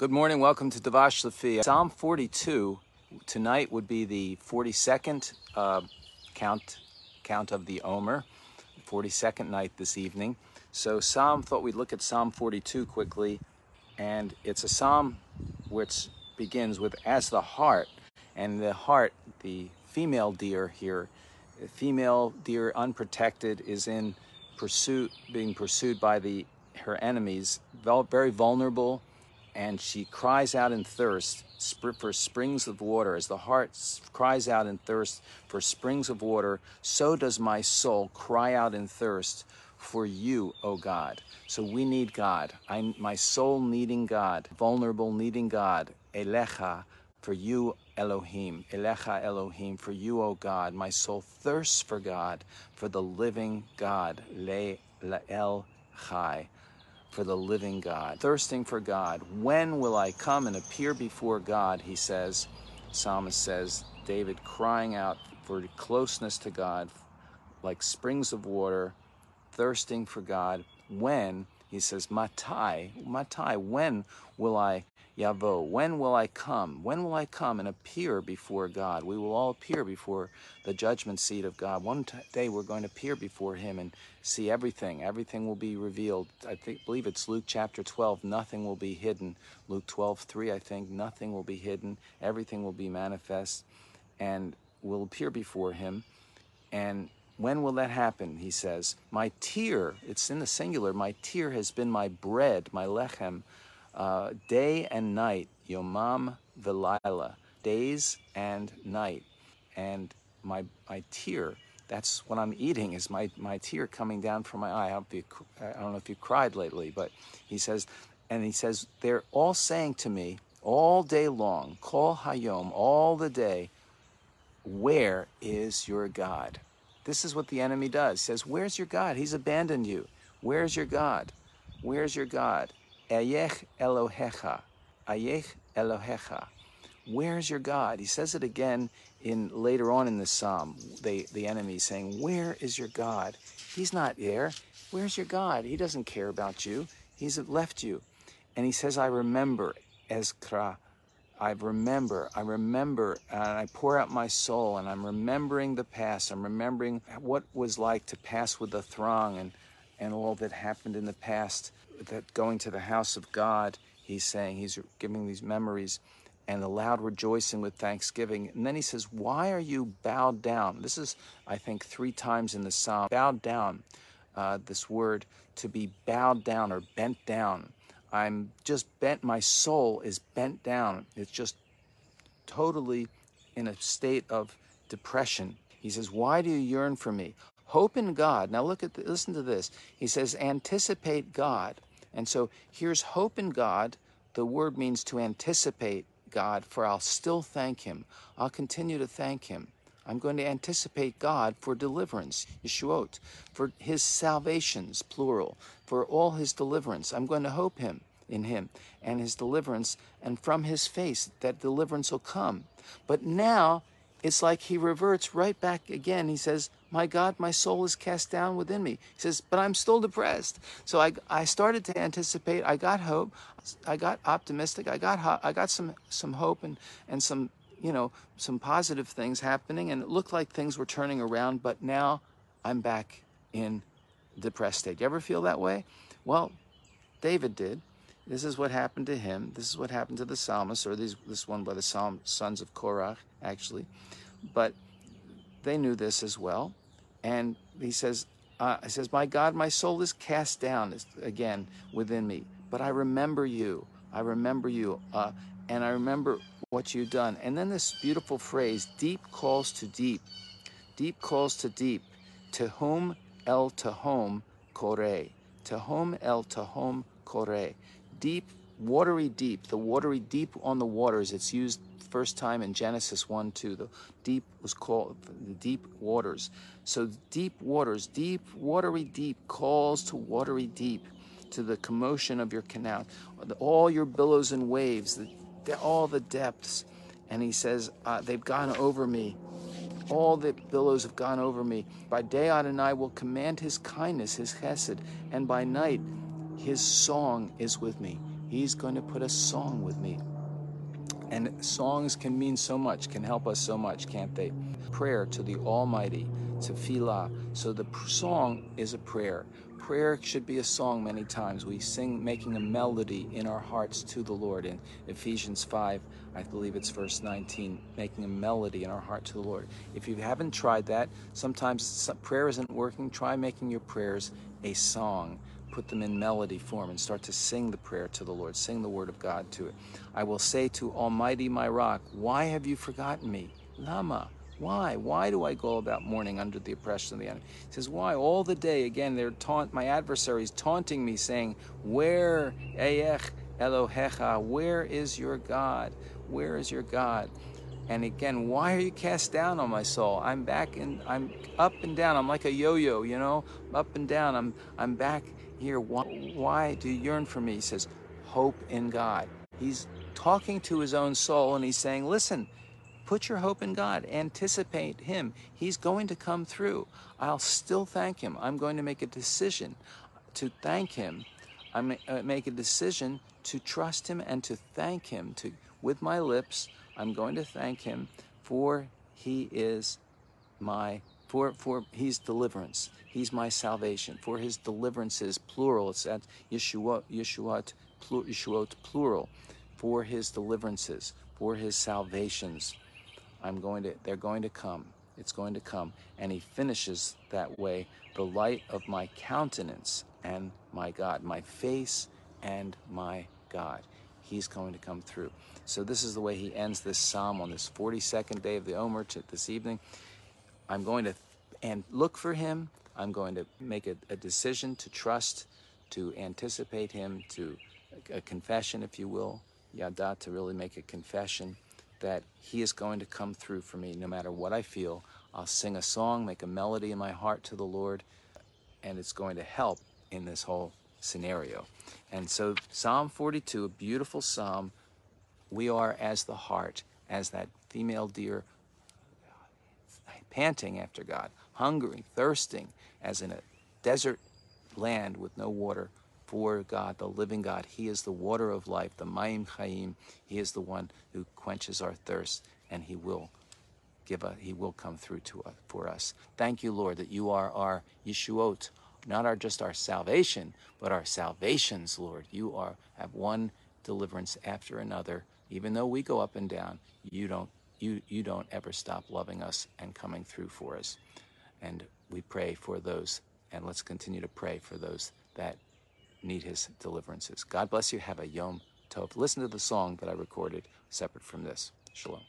Good morning. Welcome to Davash Lafi. Psalm 42 tonight would be the 42nd uh, count count of the Omer, 42nd night this evening. So Psalm thought we'd look at Psalm 42 quickly, and it's a psalm which begins with as the hart, and the hart, the female deer here, female deer unprotected is in pursuit, being pursued by the her enemies, very vulnerable and she cries out in thirst for springs of water. As the hart cries out in thirst for springs of water, so does my soul cry out in thirst for you, O God. So we need God. I, my soul needing God, vulnerable needing God. Elecha, for you, Elohim. Elecha Elohim, for you, O God. My soul thirsts for God, for the living God. Le, el chai for the living God, thirsting for God. When will I come and appear before God? He says, Psalmist says, David crying out for closeness to God, like springs of water, thirsting for God. When, he says, Matai, Matai, when will I Yavo, when will I come? When will I come and appear before God? We will all appear before the judgment seat of God. One day we're going to appear before Him and see everything. Everything will be revealed. I think, believe it's Luke chapter 12. Nothing will be hidden. Luke 12, 3, I think. Nothing will be hidden. Everything will be manifest and will appear before Him. And when will that happen? He says, My tear, it's in the singular, my tear has been my bread, my lechem uh, day and night, Yomam Velila, days and night. And my, my tear, that's what I'm eating, is my, my tear coming down from my eye. I don't, I don't know if you cried lately, but he says, and he says, they're all saying to me all day long, Kol Hayom, all the day, where is your God? This is what the enemy does. He says, Where's your God? He's abandoned you. Where's your God? Where's your God? Ayech Elohecha. Ayech Elohecha. Where's your God? He says it again in later on in the psalm. They, the enemy is saying, Where is your God? He's not there. Where's your God? He doesn't care about you. He's left you. And he says, I remember, Ezkra. I remember, I remember, and I pour out my soul, and I'm remembering the past. I'm remembering what was like to pass with the throng and, and all that happened in the past that going to the house of God, he's saying, he's giving these memories and the loud rejoicing with thanksgiving. And then he says, Why are you bowed down? This is, I think, three times in the psalm. Bowed down, uh, this word to be bowed down or bent down. I'm just bent, my soul is bent down. It's just totally in a state of depression. He says, Why do you yearn for me? Hope in God. Now look at the, listen to this. He says, anticipate God. And so here's hope in God. The word means to anticipate God, for I'll still thank Him. I'll continue to thank Him. I'm going to anticipate God for deliverance, Yeshuot, for His salvations, plural, for all His deliverance. I'm going to hope Him in Him and His deliverance, and from His face that deliverance will come. But now it's like He reverts right back again. He says, my God, my soul is cast down within me. He says, but I'm still depressed. So I, I started to anticipate. I got hope. I got optimistic. I got I got some some hope and and some you know some positive things happening, and it looked like things were turning around. But now I'm back in depressed state. You ever feel that way? Well, David did. This is what happened to him. This is what happened to the psalmist, or these, this one by the psalm, sons of Korah, actually. But they knew this as well. And he says, uh, he says, My God, my soul is cast down again within me, but I remember you. I remember you. Uh, and I remember what you've done. And then this beautiful phrase, deep calls to deep. Deep calls to deep. To whom el to home kore. Tehom el tehom kore. Deep, watery deep. The watery deep on the waters. It's used first time in Genesis 1 2. The deep was called the deep waters. So deep waters, deep, watery deep calls to watery deep, to the commotion of your canal, all your billows and waves, the, all the depths. And he says, uh, They've gone over me. All the billows have gone over me. By day Adonai will command his kindness, his chesed, and by night his song is with me. He's going to put a song with me. And songs can mean so much, can help us so much, can't they? Prayer to the Almighty, Tefilah. So the song is a prayer. Prayer should be a song many times. We sing making a melody in our hearts to the Lord. In Ephesians 5, I believe it's verse 19, making a melody in our heart to the Lord. If you haven't tried that, sometimes prayer isn't working, try making your prayers a song put them in melody form and start to sing the prayer to the Lord, sing the word of God to it. I will say to Almighty my rock, Why have you forgotten me? Lama. Why? Why do I go about mourning under the oppression of the enemy? He says, Why? All the day, again, they're taunt my adversaries taunting me, saying, Where Eyech Elohecha, where is your God? Where is your God? And again, why are you cast down on my soul? I'm back and I'm up and down. I'm like a yo-yo, you know, up and down. I'm I'm back here. Why, why do you yearn for me? He says, hope in God. He's talking to his own soul and he's saying, listen, put your hope in God. Anticipate him. He's going to come through. I'll still thank him. I'm going to make a decision to thank him. I uh, make a decision to trust him and to thank him. To with my lips, I'm going to thank him for he is my for for he's deliverance. He's my salvation. For his deliverances, plural. It's at Yeshua, Yeshuat, Yeshuot, plural. For his deliverances, for his salvations, I'm going to. They're going to come. It's going to come. And he finishes that way. The light of my countenance and my God, my face and my God. He's going to come through. So this is the way he ends this psalm on this 42nd day of the Omer this evening. I'm going to and look for him. I'm going to make a, a decision to trust, to anticipate him, to a confession, if you will, yada, to really make a confession that he is going to come through for me no matter what I feel. I'll sing a song, make a melody in my hart to the Lord, and it's going to help in this whole scenario. And so, Psalm 42, a beautiful psalm. We are as the heart, as that female deer panting after God, hungering, thirsting, as in a desert land with no water for God, the living God. He is the water of life, the Mayim Chaim. He is the one who quenches our thirst, and He will give us, He will come through to us for us. Thank you, Lord, that you are our Yeshuot, not our just our salvation, but our salvations, Lord. You are have one deliverance after another. Even though we go up and down, you don't you, you don't ever stop loving us and coming through for us. And we pray for those, and let's continue to pray for those that need his deliverances. God bless you. Have a Yom Tov. Listen to the song that I recorded separate from this. Shalom.